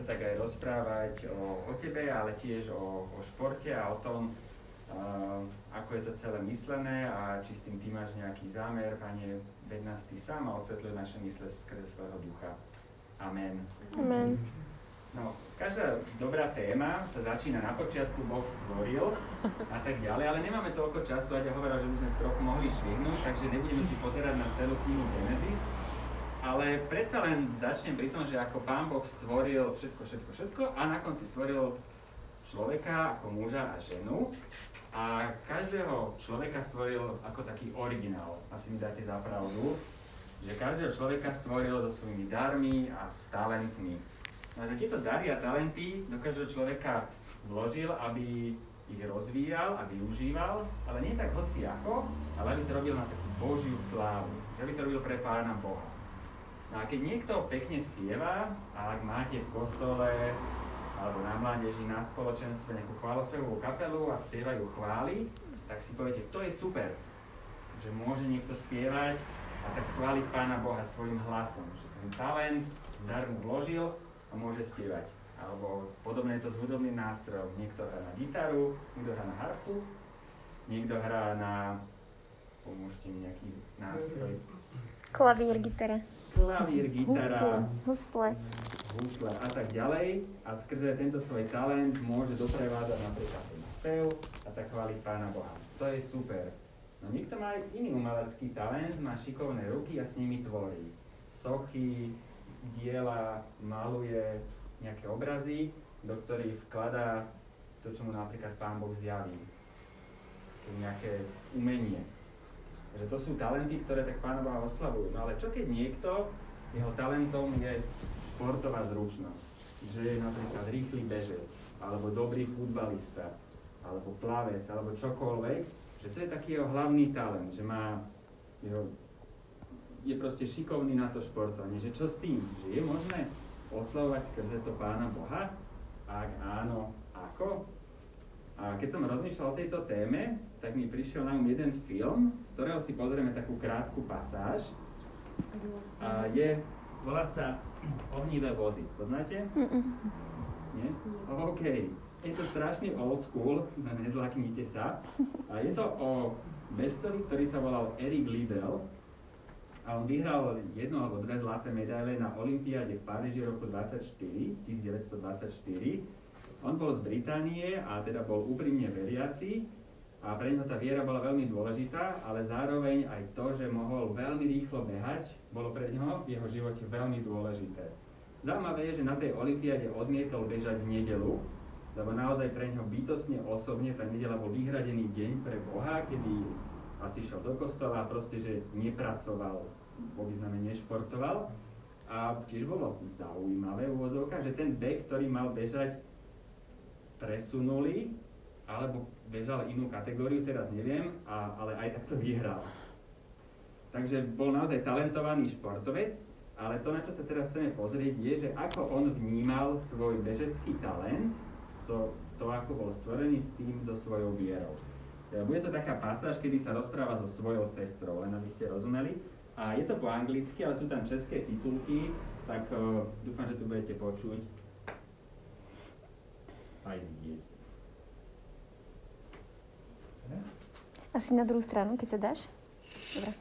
sa tak aj rozprávať o, o tebe, ale tiež o, o športe a o tom, uh, ako je to celé myslené a či s tým ty máš nejaký zámer, Pane, ved nás ty sám a osvetľuj naše mysle skrze svojho ducha. Amen. Amen. No, každá dobrá téma sa začína na počiatku, Boh stvoril a tak ďalej, ale nemáme toľko času, a ja hovoril, že by sme z trochu mohli švihnúť, takže nebudeme si pozerať na celú knihu Genesis, ale predsa len začnem pri tom, že ako Pán Boh stvoril všetko, všetko, všetko a na konci stvoril človeka ako muža a ženu a každého človeka stvoril ako taký originál. Asi mi dáte za pravdu, že každého človeka stvoril so svojimi darmi a s talentmi. No že tieto dary a talenty do každého človeka vložil, aby ich rozvíjal a využíval, ale nie tak hoci ako, ale aby to robil na takú Božiu slávu, že by to robil pre Pána Boha. No a keď niekto pekne spieva, a ak máte v kostole alebo na mládeži, na spoločenstve nejakú chválospevovú kapelu a spievajú chvály, tak si poviete, to je super, že môže niekto spievať a tak chváliť Pána Boha svojim hlasom, že ten talent, dar mu vložil a môže spievať. Alebo podobné je to s hudobným nástrojom. Niekto hrá na gitaru, niekto hrá na harfu, niekto hrá na, pomôžte mi nejaký nástroj, Klavír, gitara. klavír, gitara, Husle. husle a tak ďalej. A skrze tento svoj talent môže doprevádzať napríklad ten spev a tak chváliť Pána Boha. To je super. No niekto má iný umelecký talent, má šikovné ruky a s nimi tvorí. Sochy, diela, maluje nejaké obrazy, do ktorých vkladá to, čo mu napríklad Pán Boh zjaví. Nejaké umenie. Že to sú talenty, ktoré tak Pána oslavujú. No ale čo keď niekto, jeho talentom je športová zručnosť, že je napríklad rýchly bežec, alebo dobrý futbalista, alebo plavec, alebo čokoľvek, že to je taký jeho hlavný talent, že má jeho, je proste šikovný na to športovanie, že čo s tým, že je možné oslavovať skrze to Pána Boha? Ak áno, ako? A keď som rozmýšľal o tejto téme, tak mi prišiel na um jeden film, z ktorého si pozrieme takú krátku pasáž. A je, volá sa Ohnivé vozy. Poznáte? Nie? OK. Je to strašne old school, nezlaknite sa. A je to o bežcovi, ktorý sa volal Eric Liddell. A on vyhral jedno alebo dve zlaté medaile na Olympiáde v Paríži roku 24, 1924. On bol z Británie a teda bol úprimne veriaci a pre neho tá viera bola veľmi dôležitá, ale zároveň aj to, že mohol veľmi rýchlo behať, bolo pre neho v jeho živote veľmi dôležité. Zaujímavé je, že na tej olympiáde odmietol bežať v nedelu, lebo naozaj pre neho bytosne osobne tá nedela bol vyhradený deň pre Boha, kedy asi šiel do kostola a proste, že nepracoval, po význame nešportoval. A tiež bolo zaujímavé v že ten beh, ktorý mal bežať, presunuli, alebo bežal inú kategóriu, teraz neviem, a, ale aj tak to vyhral. Takže bol naozaj talentovaný športovec, ale to, na čo sa teraz chceme pozrieť, je, že ako on vnímal svoj bežecký talent, to, to ako bol stvorený s tým, so svojou vierou. Teda bude to taká pasáž, kedy sa rozpráva so svojou sestrou, len aby ste rozumeli. A je to po anglicky, ale sú tam české titulky, tak uh, dúfam, že tu budete počuť aj vidieť. Asi na druhú stranu, keď sa dáš? Dobre.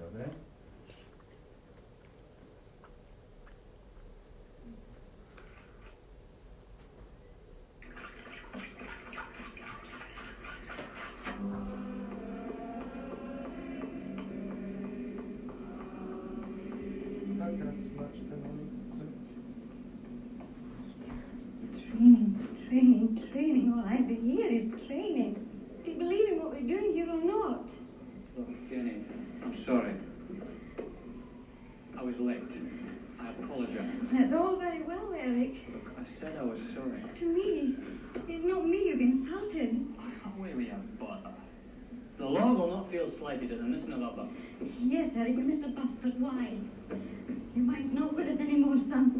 Dobre. Training, training, training. All I've been here is training. Do you believe in what we're doing here or not? Look, Jenny, I'm sorry. I was late. I apologize. That's all very well, Eric. Look, I said I was sorry. To me, it's not me you've insulted. Oh, Willie, a bother. The law will not feel slighted at the missing of a. Yes, Eric, you're Mr. Buss, but why? Your mind's not with us anymore, son.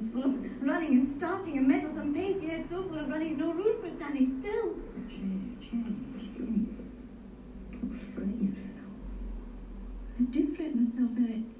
It's full of running and starting and meddlesome pace, yet so full of running, no room for standing still. Jenny, Jenny, Jenny. Don't yourself. I do fret myself, Eric.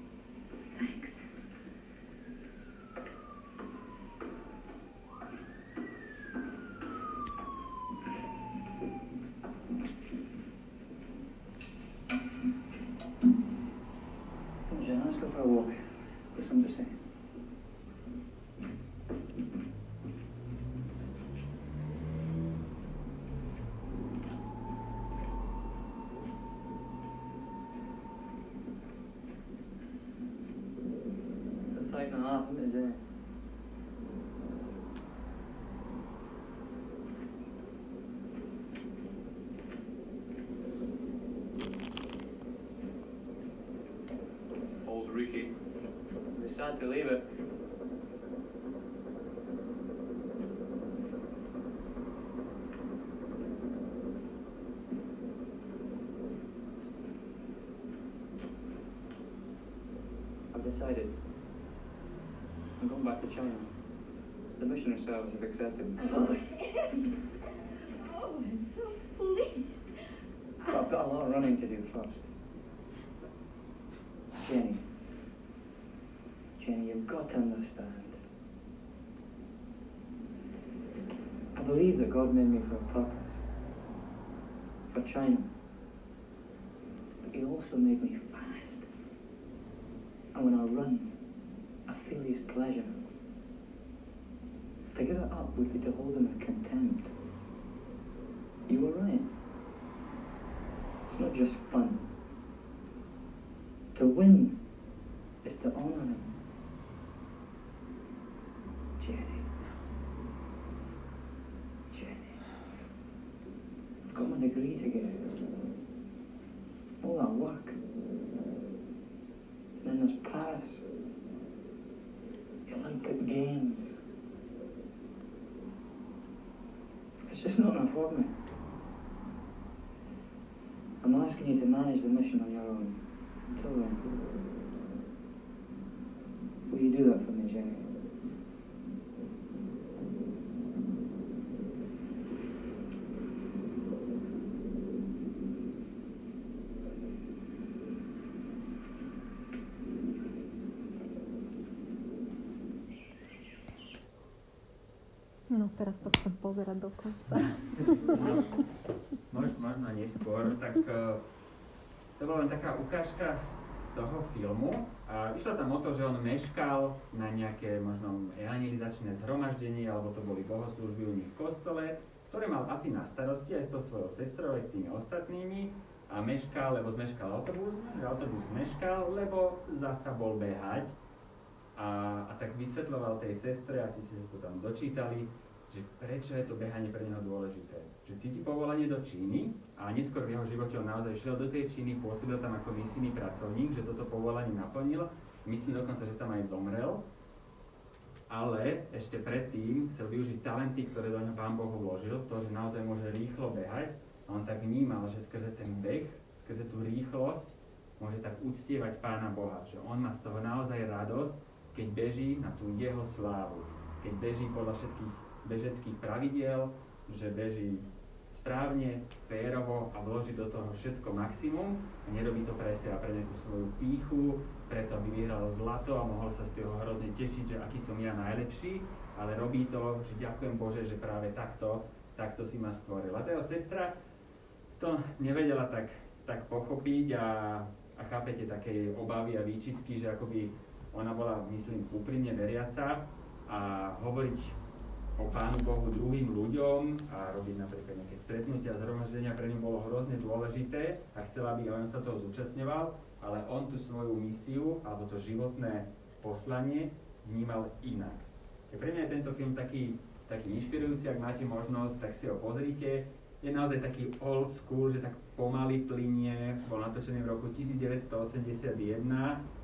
Ricky. We're sad to leave it. I've decided. I'm going back to China. The mission ourselves have accepted. Oh, oh, we're so pleased. But I've got a lot of running to do first. Jenny. Jenny, you've got to understand. I believe that God made me for a purpose. For China. But He also made me fast. And when I run, I feel His pleasure. To give it up would be to hold Him in contempt. You were right. It's not just fun. To win is to honor him. Jenny. Jenny. I've got my degree to get. All that work. Then there's Paris. The Olympic Games. It's just not enough for me. I'm asking you to manage the mission on your own. Until then. Will you do that for me, Jenny? Teraz to chcem pozerať dokonca. Mož, možno neskôr, tak eh, to bola len taká ukážka z toho filmu a išlo tam o to, že on meškal na nejaké možno evangelizačné zhromaždenie alebo to boli bohoslúžby u nich v kostole, ktoré mal asi na starosti aj s tou svojou sestrou, aj s tými ostatnými a meškal, lebo zmeškal autobus, že autobus meškal, lebo zasa bol behať a, a tak vysvetľoval tej sestre, asi ste sa to tam dočítali, že prečo je to behanie pre neho dôležité. Že cíti povolanie do Číny a neskôr v jeho živote on naozaj šiel do tej Číny, pôsobil tam ako misijný pracovník, že toto povolanie naplnil. Myslím dokonca, že tam aj zomrel. Ale ešte predtým chcel využiť talenty, ktoré do neho Pán Boh vložil, to, že naozaj môže rýchlo behať. A on tak vnímal, že skrze ten beh, skrze tú rýchlosť, môže tak uctievať Pána Boha. Že on má z toho naozaj radosť, keď beží na tú jeho slávu. Keď beží podľa všetkých bežeckých pravidiel, že beží správne, férovo a vloží do toho všetko maximum a nerobí to pre seba, pre nejakú svoju píchu, preto aby vyhral zlato a mohol sa z toho hrozne tešiť, že aký som ja najlepší, ale robí to, že ďakujem Bože, že práve takto, takto si ma stvoril. A jeho sestra to nevedela tak, tak pochopiť a, a chápete také obavy a výčitky, že akoby ona bola, myslím, úprimne veriaca a hovoriť o Pánu Bohu druhým ľuďom a robiť napríklad nejaké stretnutia, zhromaždenia pre ňu bolo hrozne dôležité a chcela, aby on sa toho zúčastňoval, ale on tú svoju misiu alebo to životné poslanie vnímal inak. Pre mňa je tento film taký, taký inšpirujúci, ak máte možnosť, tak si ho pozrite. Je naozaj taký old school, že tak pomaly plinie, bol natočený v roku 1981,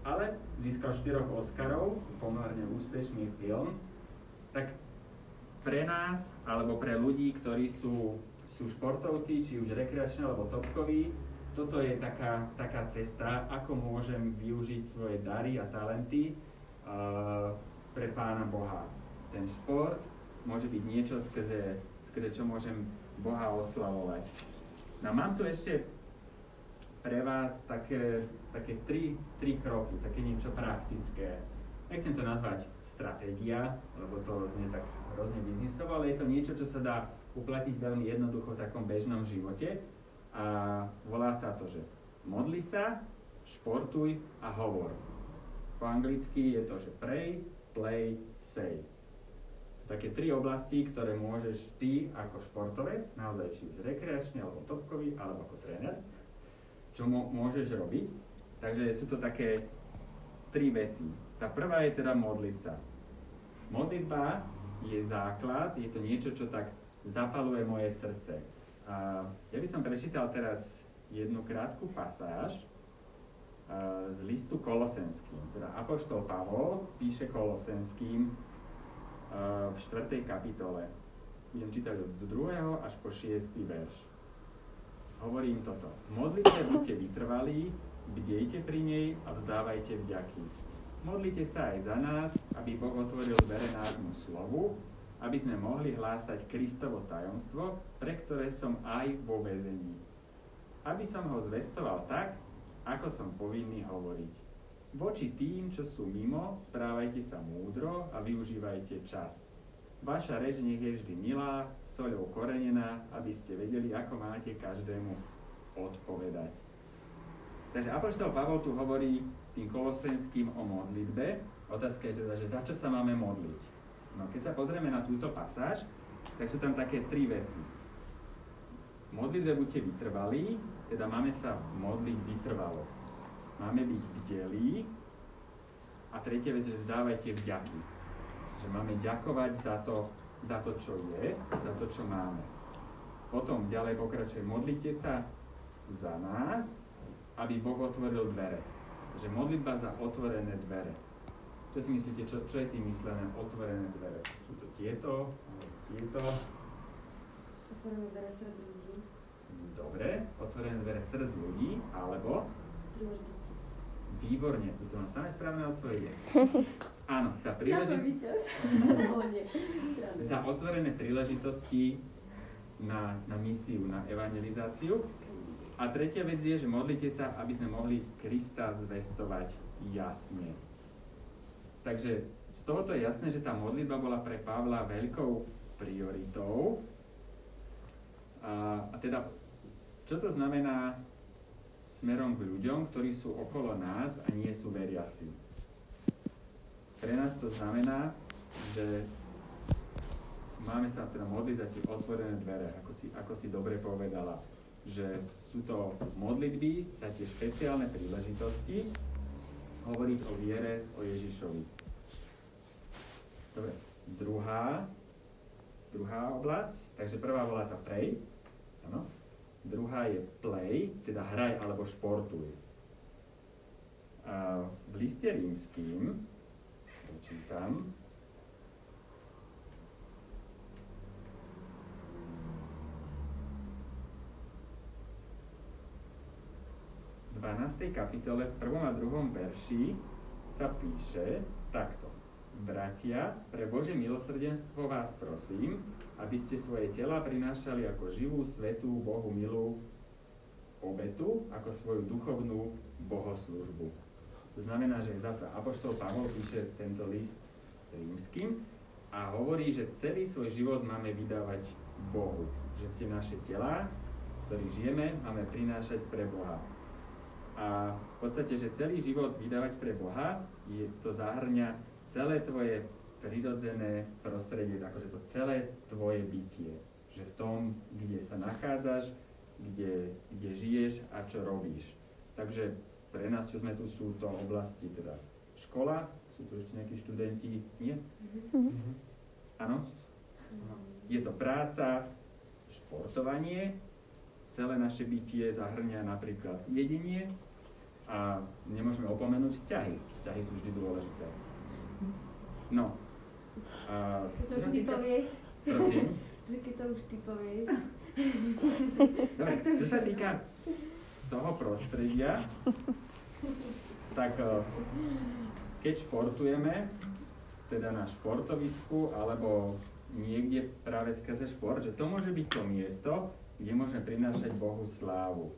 ale získal štyroch Oscarov, pomerne úspešný film. Tak pre nás, alebo pre ľudí, ktorí sú, sú športovci, či už rekreační alebo topkoví, toto je taká, taká cesta, ako môžem využiť svoje dary a talenty uh, pre Pána Boha. Ten šport môže byť niečo, skrze, skrze čo môžem Boha oslavovať. No mám tu ešte pre vás také, také tri, tri kroky, také niečo praktické. Nechcem to nazvať stratégia, lebo to znie tak hrozne biznisovo, ale je to niečo, čo sa dá uplatniť veľmi jednoducho v takom bežnom živote. A volá sa to, že modli sa, športuj a hovor. Po anglicky je to, že pray, play, say. Také tri oblasti, ktoré môžeš ty ako športovec, naozaj či už rekreačný, alebo topkový, alebo ako tréner, čo môžeš robiť. Takže sú to také tri veci. Tá prvá je teda modliť sa. Modlitba je základ, je to niečo, čo tak zapaluje moje srdce. A ja by som prečítal teraz jednu krátku pasáž z listu Kolosenským. Teda Apoštol Pavol píše Kolosenským v 4. kapitole. Budem čítať od 2. až po 6. verš. Hovorím toto. Modlite, buďte vytrvalí, bdejte pri nej a vzdávajte vďaky Modlite sa aj za nás, aby Boh otvoril dvere nášmu slovu, aby sme mohli hlásať Kristovo tajomstvo, pre ktoré som aj vo väzení. Aby som ho zvestoval tak, ako som povinný hovoriť. Voči tým, čo sú mimo, správajte sa múdro a využívajte čas. Vaša reč nech je vždy milá, soľou korenená, aby ste vedeli, ako máte každému odpovedať. Takže Apoštol Pavol tu hovorí tým kolosenským o modlitbe. Otázka je teda, že za čo sa máme modliť? No keď sa pozrieme na túto pasáž, tak sú tam také tri veci. Modlitbe buďte vytrvalí, teda máme sa modliť vytrvalo. Máme byť bdelí a tretia vec, že vzdávajte vďaky. Že máme ďakovať za to, za to, čo je, za to, čo máme. Potom ďalej pokračuje, modlite sa za nás, aby Boh otvoril dvere. Takže modlitba za otvorené dvere. Čo si myslíte, čo, čo je tým myslené otvorené dvere? Sú to tieto, tieto? Otvorené dvere srdc ľudí. Dobre, otvorené dvere srdc ľudí, alebo? Príležitosti. Výborne, tu mám samé správne odpovede. Áno, za príležitosti. za otvorené príležitosti na, na misiu, na evangelizáciu. A tretia vec je, že modlite sa, aby sme mohli Krista zvestovať jasne. Takže z tohoto je jasné, že tá modlitba bola pre Pavla veľkou prioritou. A, a teda, čo to znamená smerom k ľuďom, ktorí sú okolo nás a nie sú veriaci? Pre nás to znamená, že máme sa teda modliť za tie otvorené dvere, ako si, ako si dobre povedala že sú to modlitby za tie špeciálne príležitosti hovoriť o viere o Ježišovi. Dobre, druhá, druhá oblasť, takže prvá volá tá pray, áno. Druhá je play, teda hraj alebo športuj. A v liste rímským, čítam, 12. kapitole v 1. a 2. verši sa píše takto. Bratia, pre Bože milosrdenstvo vás prosím, aby ste svoje tela prinášali ako živú, svetú, Bohu milú obetu, ako svoju duchovnú bohoslužbu. To znamená, že zasa Apoštol Pavol píše tento list rímským a hovorí, že celý svoj život máme vydávať Bohu. Že tie naše tela, ktorý žijeme, máme prinášať pre Boha. A v podstate, že celý život vydávať pre Boha, je, to zahrňa celé tvoje prirodzené prostredie, akože to celé tvoje bytie. Že v tom, kde sa nachádzaš, kde, kde žiješ a čo robíš. Takže pre nás, čo sme tu, sú to oblasti teda škola, sú tu ešte nejakí študenti, nie? Mhm. Áno? Je to práca, športovanie, celé naše bytie zahrňa napríklad jedenie a nemôžeme opomenúť vzťahy. Vzťahy sú vždy dôležité. No. A To ty týka... povieš, Prosím? že keď to už ty povieš. Dobre, čo sa týka toho prostredia, tak eh, keď športujeme, teda na športovisku alebo niekde práve skrze šport, že to môže byť to miesto, kde môžeme prinášať Bohu slávu.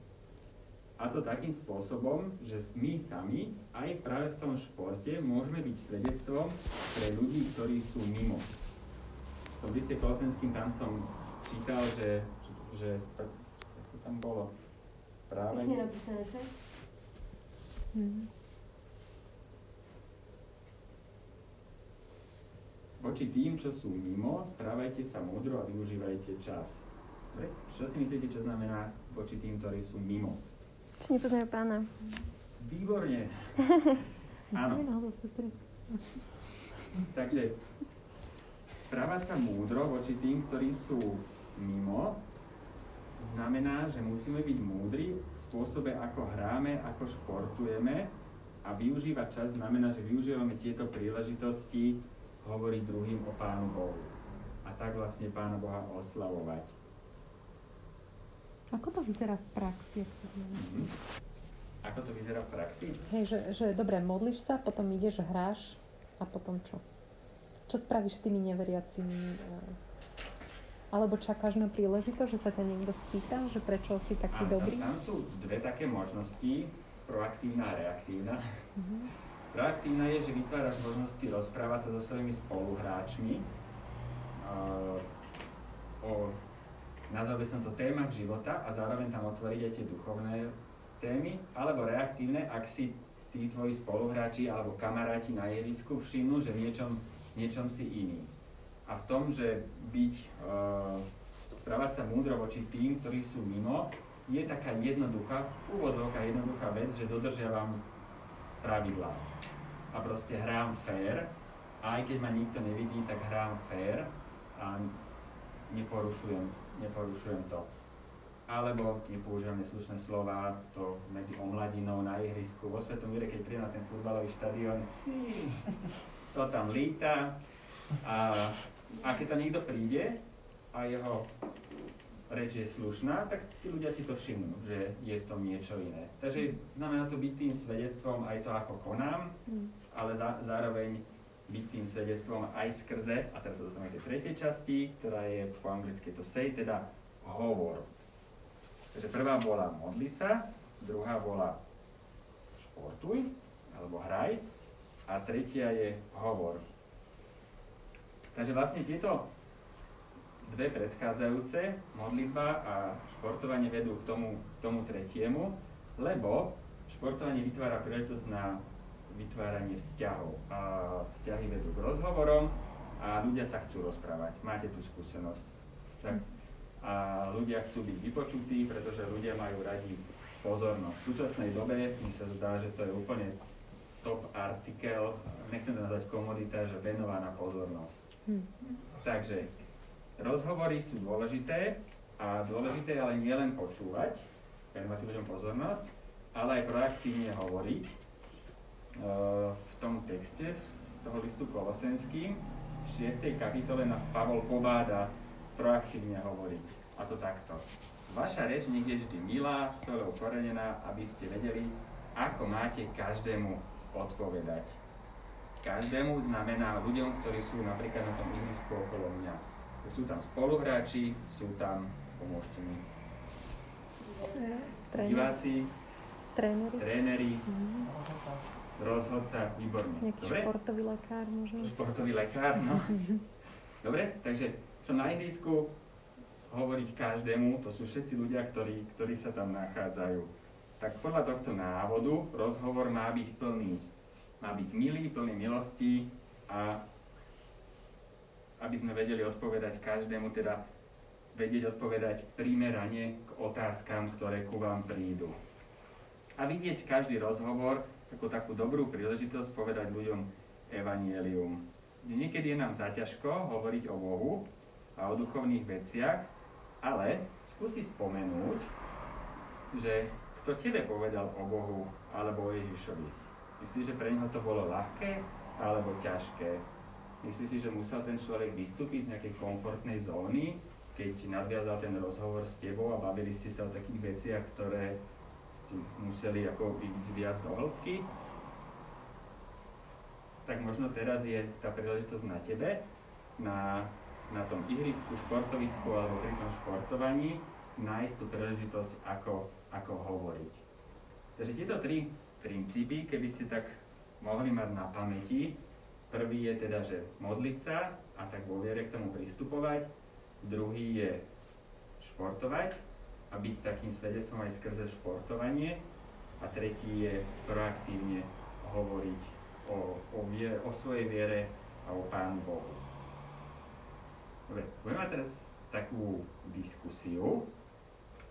A to takým spôsobom, že my sami aj práve v tom športe môžeme byť svedectvom pre ľudí, ktorí sú mimo. V tom liste Kolosenským tam som čítal, že, že spr- ako tam bolo Pekne správanie. napísané? Mhm. Voči tým, čo sú mimo, správajte sa múdro a využívajte čas. Dobre? Čo si myslíte, čo znamená voči tým, ktorí sú mimo? Či nepoznajú pána. Výborne. Áno. Takže správať sa múdro voči tým, ktorí sú mimo, znamená, že musíme byť múdri v spôsobe, ako hráme, ako športujeme a využívať čas znamená, že využívame tieto príležitosti hovoriť druhým o Pánu Bohu. A tak vlastne Pána Boha oslavovať. Ako to vyzerá v praxi? Ako to vyzerá v praxi? Hej, že, že dobre, modlíš sa, potom ideš, hráš a potom čo? Čo spravíš s tými neveriacimi? eh, Alebo čakáš na príležitosť, že sa ťa niekto spýta, že prečo si taký Áno, dobrý? Tam, sú dve také možnosti, proaktívna a reaktívna. Mhm. Proaktívna je, že vytváraš možnosti rozprávať sa so svojimi spoluhráčmi uh, o, nazval by som to témach života a zároveň tam otvoriť aj tie duchovné témy, alebo reaktívne, ak si tí tvoji spoluhráči alebo kamaráti na ihrisku všimnú, že v niečom, niečom si iný. A v tom, že byť, uh, správať sa múdro voči tým, ktorí sú mimo, je taká jednoduchá, v úvodzovkách jednoduchá vec, že dodržiavam pravidlá. A proste hrám fair, a aj keď ma nikto nevidí, tak hrám fair a neporušujem, neporušujem to. Alebo nepoužívam neslušné slova, to medzi omladinou na ihrisku. Vo Svetom Vire, keď príde na ten futbalový štadión, to tam líta. A, a keď tam niekto príde a jeho reč je slušná, tak tí ľudia si to všimnú, že je v tom niečo iné. Takže znamená to byť tým svedectvom aj to, ako konám, Mm. ale za, zároveň byť tým svedectvom aj skrze, a teraz sa dostaneme k tej tretej časti, ktorá je po anglicky to say, teda hovor. Takže prvá bola modli sa, druhá bola športuj, alebo hraj, a tretia je hovor. Takže vlastne tieto dve predchádzajúce, modlitba a športovanie vedú k tomu, k tomu tretiemu, lebo športovanie vytvára príležitosť na vytváranie vzťahov. A vzťahy vedú k rozhovorom a ľudia sa chcú rozprávať. Máte tú skúsenosť. Tak? A ľudia chcú byť vypočutí, pretože ľudia majú radi pozornosť. V súčasnej dobe mi sa zdá, že to je úplne top artikel, nechcem to nazvať komodita, že venovaná pozornosť. Hm. Takže rozhovory sú dôležité a dôležité je ale nielen počúvať, venovať ľuďom pozornosť, ale aj proaktívne hovoriť. E, V tom texte z toho listu Kolosenským v 6. kapitole nás Pavol pobáda proaktívne hovoriť. A to takto. Vaša reč nech je vždy milá, solou korenená, aby ste vedeli, ako máte každému odpovedať. Každému znamená ľuďom, ktorí sú napríklad na tom ihrisku okolo mňa. Sú tam spoluhráči, sú tam, pomôžte mi, diváci, Tréneri. tréneri, Mhm. Rozhodca, výborne. Nejaký Dobre? športový lekár možno? Športový lekár, no. Dobre, takže som na ihrisku, hovoriť každému, to sú všetci ľudia, ktorí, ktorí sa tam nachádzajú. Tak podľa tohto návodu rozhovor má byť plný. Má byť milý, plný milosti a aby sme vedeli odpovedať každému, teda vedieť odpovedať primerane k otázkam, ktoré ku vám prídu. A vidieť každý rozhovor ako takú dobrú príležitosť povedať ľuďom evanielium. Niekedy je nám zaťažko hovoriť o Bohu a o duchovných veciach, ale skúsi spomenúť, že kto tebe povedal o Bohu alebo o Ježišovi? Myslíš, že pre neho to bolo ľahké alebo ťažké? Myslíš si, že musel ten človek vystúpiť z nejakej komfortnej zóny, keď nadviazal ten rozhovor s tebou a bavili ste sa o takých veciach, ktoré museli ako ísť viac do hĺbky? Tak možno teraz je tá príležitosť na tebe, na, na tom ihrisku, športovisku alebo pri tom športovaní, nájsť tú príležitosť, ako, ako hovoriť. Takže tieto tri princípy, keby ste tak mohli mať na pamäti, prvý je teda, že modliť sa a tak vo viere k tomu pristupovať, druhý je športovať a byť takým svedectvom aj skrze športovanie a tretí je proaktívne hovoriť o, o, viere, o svojej viere a o Pánu Bohu. Dobre, budeme mať teraz takú diskusiu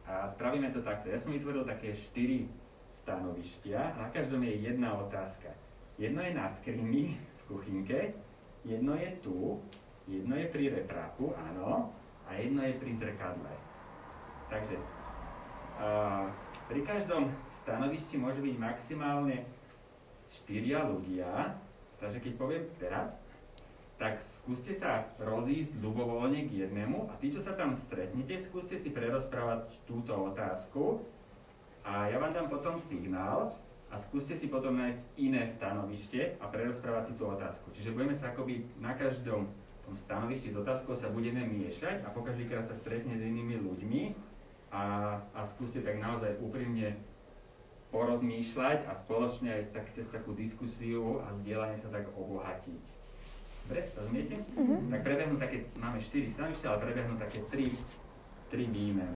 a spravíme to takto. Ja som vytvoril také štyri stanovištia a na každom je jedna otázka. Jedno je na skrini v kuchynke, jedno je tu, jedno je pri repráku, áno, a jedno je pri zrkadle. Takže pri každom stanovišti môže byť maximálne štyria ľudia, takže keď poviem teraz, tak skúste sa rozísť ľubovoľne k jednému a tí, čo sa tam stretnete, skúste si prerozprávať túto otázku. A ja vám dám potom signál a skúste si potom nájsť iné stanovište a prerozprávať si tú otázku. Čiže budeme sa akoby na každom tom stanovišti s otázkou sa budeme miešať a pokaždýkrát sa stretne s inými ľuďmi a, a skúste tak naozaj úprimne porozmýšľať a spoločne aj tak, cez takú diskusiu a zdieľanie sa tak obohatiť. Dobre, rozumiete? Mhm. Tak prebehnú také, máme 4 stanovišťa, ale prebehnú také 3, 3 výmeny.